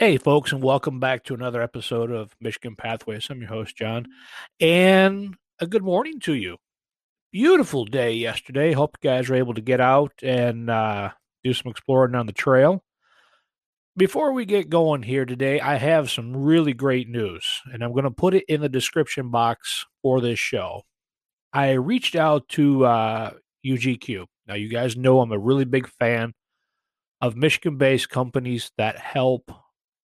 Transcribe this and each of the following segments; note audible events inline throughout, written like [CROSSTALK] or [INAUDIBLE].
Hey, folks, and welcome back to another episode of Michigan Pathways. I'm your host, John, and a good morning to you. Beautiful day yesterday. Hope you guys were able to get out and uh, do some exploring on the trail. Before we get going here today, I have some really great news, and I'm going to put it in the description box for this show. I reached out to uh, UGQ. Now, you guys know I'm a really big fan of Michigan based companies that help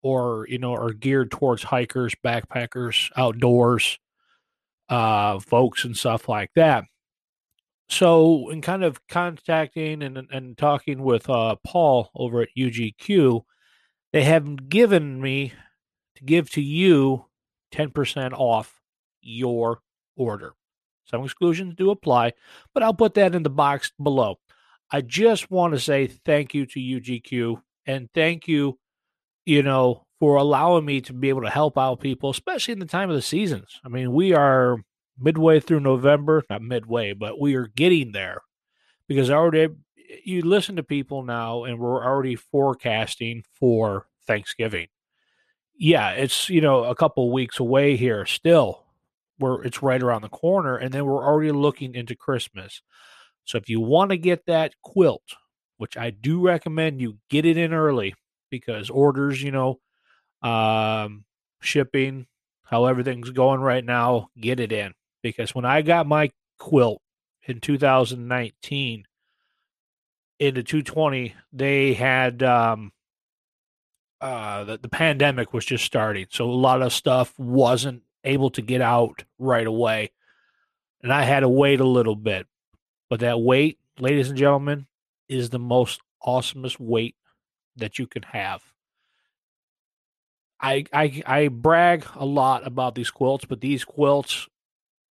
or you know are geared towards hikers, backpackers, outdoors, uh, folks, and stuff like that. So, in kind of contacting and and talking with uh, Paul over at UGQ, they have given me to give to you ten percent off your order. Some exclusions do apply, but I'll put that in the box below. I just want to say thank you to UGQ and thank you you know, for allowing me to be able to help out people, especially in the time of the seasons. I mean, we are midway through November, not midway, but we are getting there because already you listen to people now and we're already forecasting for Thanksgiving. Yeah, it's, you know, a couple weeks away here still. Where it's right around the corner and then we're already looking into Christmas. So if you want to get that quilt, which I do recommend you get it in early because orders, you know, um, shipping, how everything's going right now, get it in. Because when I got my quilt in 2019 into 220, they had um, uh, the, the pandemic was just starting. So a lot of stuff wasn't able to get out right away. And I had to wait a little bit. But that wait, ladies and gentlemen, is the most awesomest wait that you can have. I, I I brag a lot about these quilts, but these quilts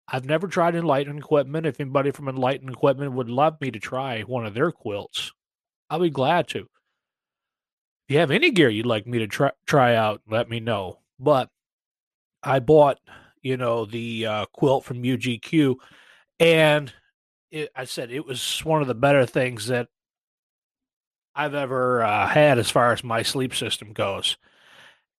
I've never tried Enlightened Equipment. If anybody from Enlightened Equipment would love me to try one of their quilts, I'll be glad to. If you have any gear you'd like me to try try out, let me know. But I bought, you know, the uh, quilt from UGQ, and it, I said it was one of the better things that I've ever uh, had as far as my sleep system goes,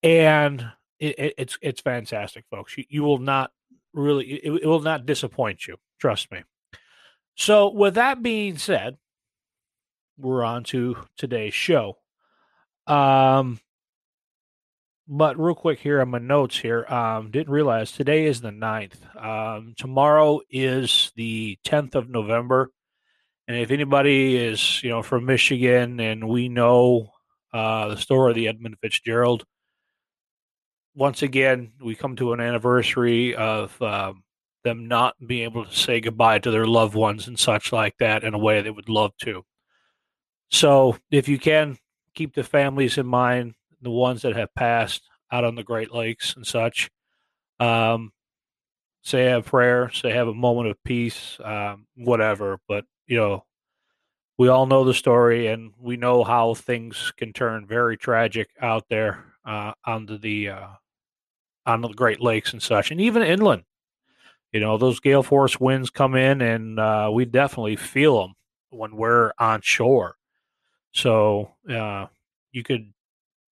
and it, it, it's it's fantastic, folks. You, you will not really it, it will not disappoint you. Trust me. So, with that being said, we're on to today's show. Um, but real quick here on my notes here, um, didn't realize today is the 9th. Um, tomorrow is the 10th of November. And if anybody is, you know, from Michigan and we know uh, the story of the Edmund Fitzgerald, once again, we come to an anniversary of um, them not being able to say goodbye to their loved ones and such like that in a way they would love to. So if you can, keep the families in mind, the ones that have passed out on the Great Lakes and such. Um, say a prayer, say have a moment of peace, um, whatever. But you know, we all know the story and we know how things can turn very tragic out there uh, on the uh, on the Great Lakes and such, and even inland. You know, those gale force winds come in, and uh, we definitely feel them when we're on shore. So uh, you could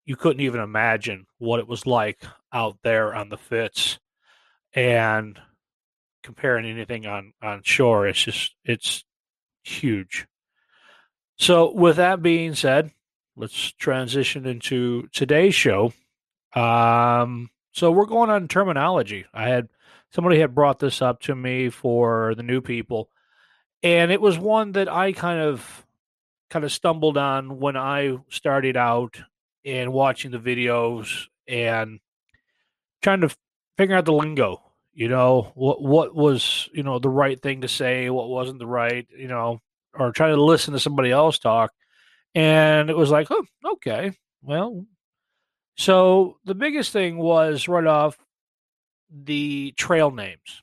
you couldn't even imagine what it was like out there on the Fitz, and comparing anything on on shore. It's just it's huge. So, with that being said, let's transition into today's show. Um, so we're going on terminology. I had somebody had brought this up to me for the new people, and it was one that I kind of kind of stumbled on when I started out and watching the videos and trying to figure out the lingo you know what what was you know the right thing to say what wasn't the right you know or try to listen to somebody else talk. And it was like oh okay well. So the biggest thing was right off the trail names.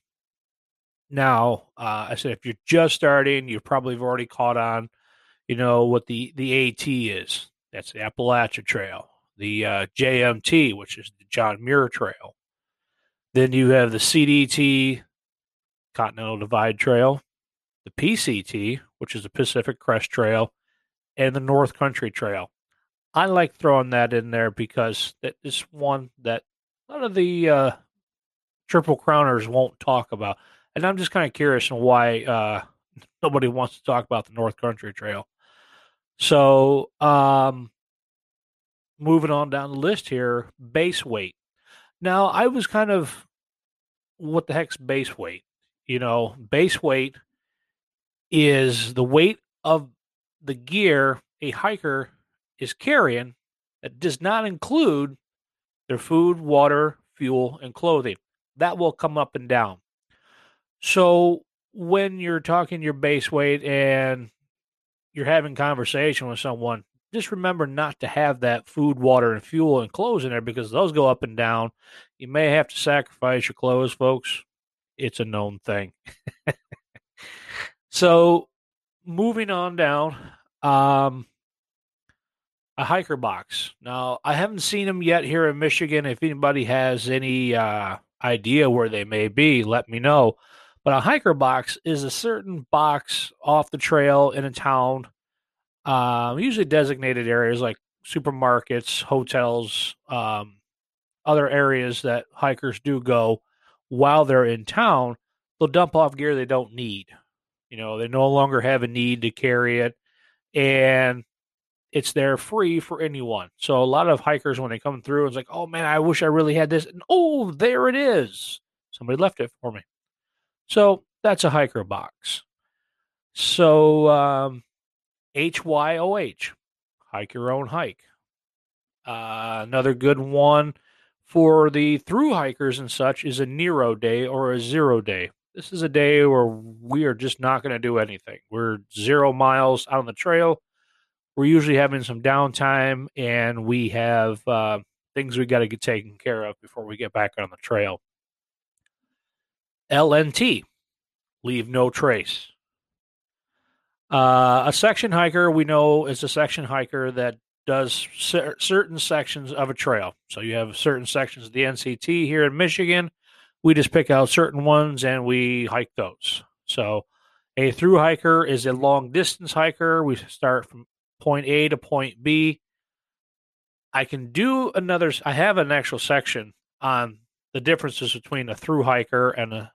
Now uh, i said if you're just starting you probably have already caught on you know what the the at is. That's the appalachia trail the uh, jmt which is the john muir trail then you have the CDT, Continental Divide Trail, the PCT, which is the Pacific Crest Trail, and the North Country Trail. I like throwing that in there because that is one that lot of the uh, triple crowners won't talk about, and I'm just kind of curious on why uh, [LAUGHS] nobody wants to talk about the North Country Trail. So, um, moving on down the list here, base weight. Now, I was kind of, what the heck's base weight? You know, base weight is the weight of the gear a hiker is carrying that does not include their food, water, fuel, and clothing. That will come up and down. So when you're talking your base weight and you're having conversation with someone, just remember not to have that food, water, and fuel and clothes in there because those go up and down. You may have to sacrifice your clothes, folks. It's a known thing. so, moving on down, um, a hiker box. Now, I haven't seen them yet here in Michigan. If anybody has any uh, idea where they may be, let me know. But a hiker box is a certain box off the trail in a town, uh, usually designated areas like supermarkets, hotels, um, other areas that hikers do go while they're in town. They'll dump off gear they don't need. You know, they no longer have a need to carry it. And it's there free for anyone. So a lot of hikers, when they come through, it's like, oh man, I wish I really had this. And, oh, there it is. Somebody left it for me. So that's a hiker box. So um, HYOH, hike your own hike. Uh, another good one for the through hikers and such is a Nero day or a zero day. This is a day where we are just not going to do anything. We're zero miles out on the trail we're usually having some downtime and we have uh, things we got to get taken care of before we get back on the trail. LNT, leave no trace. Uh, a section hiker we know is a section hiker that does cer- certain sections of a trail. So you have certain sections of the NCT here in Michigan. We just pick out certain ones and we hike those. So a through hiker is a long distance hiker. We start from point A to point B. I can do another, I have an actual section on the differences between a through hiker and a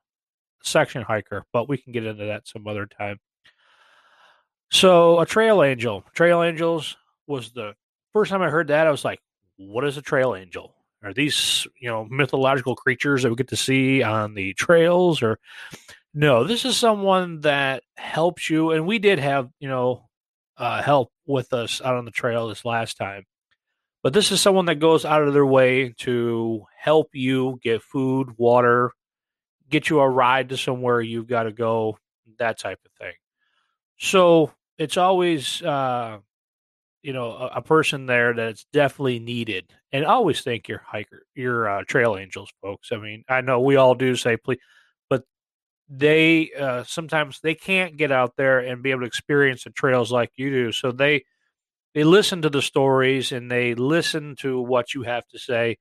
section hiker, but we can get into that some other time. So, a trail angel, trail angels was the first time I heard that. I was like, what is a trail angel? Are these, you know, mythological creatures that we get to see on the trails or no, this is someone that helps you. And we did have, you know, uh, help with us out on the trail this last time. But this is someone that goes out of their way to help you get food, water, get you a ride to somewhere you've got to go, that type of thing. So it's always, uh, you know, a, a, person there that's definitely needed. And always thank your hiker, your uh, trail angels, folks. I mean, I know we all do say please, but they uh, sometimes they can't get out there and be able to experience the trails like you do. So they they listen to the stories and they listen to what you have to say,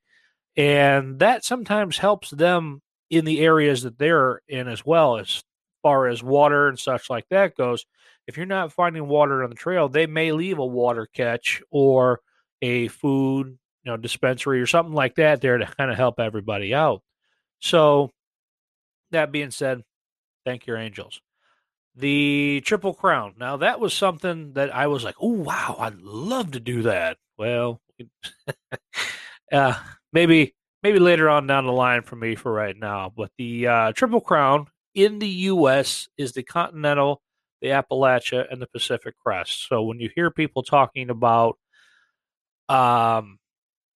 and that sometimes helps them in the areas that they're in as well as far as water and such like that goes. If you're not finding water on the trail, they may leave a water catch or a food you know dispensary or something like that there to kind of help everybody out. So that being said, Thank your angels. The Triple Crown. Now that was something that I was like, oh wow, I'd love to do that. Well, [LAUGHS] uh, maybe maybe later on down the line for me for right now. But the uh, Triple Crown in the U.S. is the Continental, the Appalachia, and the Pacific Crest. So when you hear people talking about um,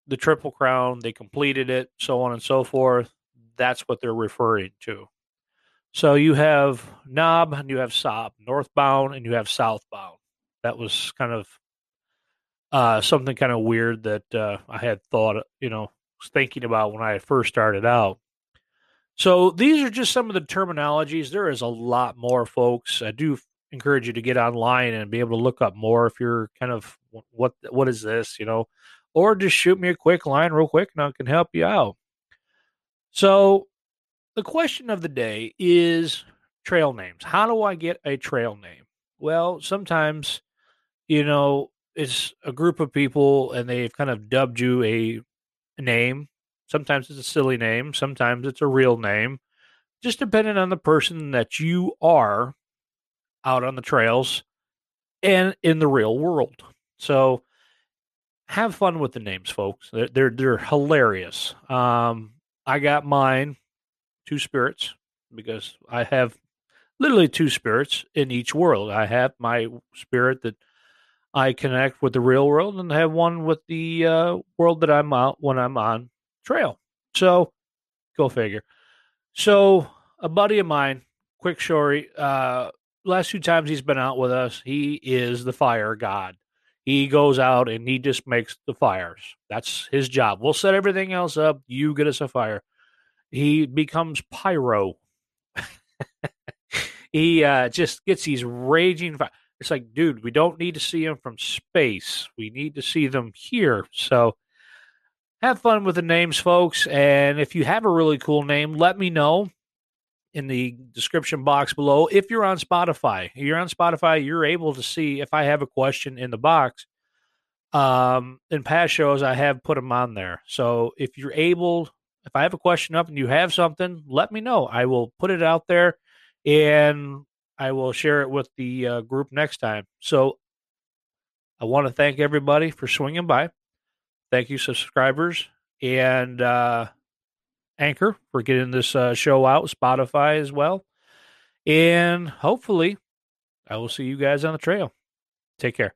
the Triple Crown, they completed it, so on and so forth. That's what they're referring to. So you have NOBO and you have SOBO, northbound and you have southbound. That was kind of uh, something kind of weird that uh, I had thought, you know, was thinking about when I first started out. So these are just some of the terminologies. There is a lot more, folks. I do encourage you to get online and be able to look up more if you're kind of what what is this, you know, or just shoot me a quick line real quick and I can help you out. So the question of the day is trail names. How do I get a trail name? Well, sometimes, you know, it's a group of people and they've kind of dubbed you a name. Sometimes it's a silly name, sometimes it's a real name, just depending on the person that you are out on the trails and in the real world. So have fun with the names, folks. They're they're, they're hilarious. Um, I got mine, two spirits, because I have literally two spirits in each world. I have my spirit that I connect with the real world, and I have one with the uh, world that I'm out when I'm on trail. So, go figure. So, a buddy of mine, quick story. Uh, last two times he's been out with us, he is the fire god. He goes out and he just makes the fires. That's his job. We'll set everything else up. You get us a fire. He becomes pyro. [LAUGHS] he uh, just gets these raging fire. It's like, dude, we don't need to see them from space. We need to see them here. So have fun with the names, folks. And if you have a really cool name, let me know in the description box below. If you're on Spotify, if you're on Spotify, you're able to see if I have a question in the box. Um, in past shows, I have put them on there. So if you're able, if I have a question up and you have something, let me know. I will put it out there and I will share it with the uh, group next time. So I want to thank everybody for swinging by. Thank you, subscribers. And, uh, Anchor for getting this uh, show out, Spotify as well. And hopefully, I will see you guys on the trail. Take care.